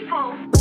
people.